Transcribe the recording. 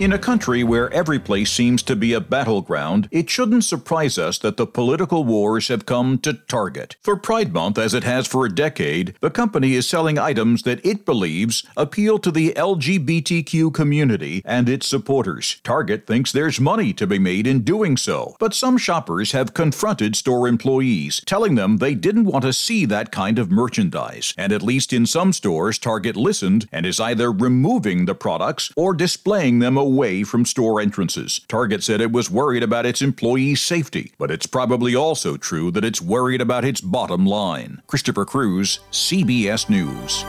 In a country where every place seems to be a battleground, it shouldn't surprise us that the political wars have come to Target. For Pride Month, as it has for a decade, the company is selling items that it believes appeal to the LGBTQ community and its supporters. Target thinks there's money to be made in doing so, but some shoppers have confronted store employees, telling them they didn't want to see that kind of merchandise. And at least in some stores, Target listened and is either removing the products or displaying them away from store entrances. Target said it was worried about its employees' safety, but it's probably also true that it's worried about its bottom line. Christopher Cruise, CBS News.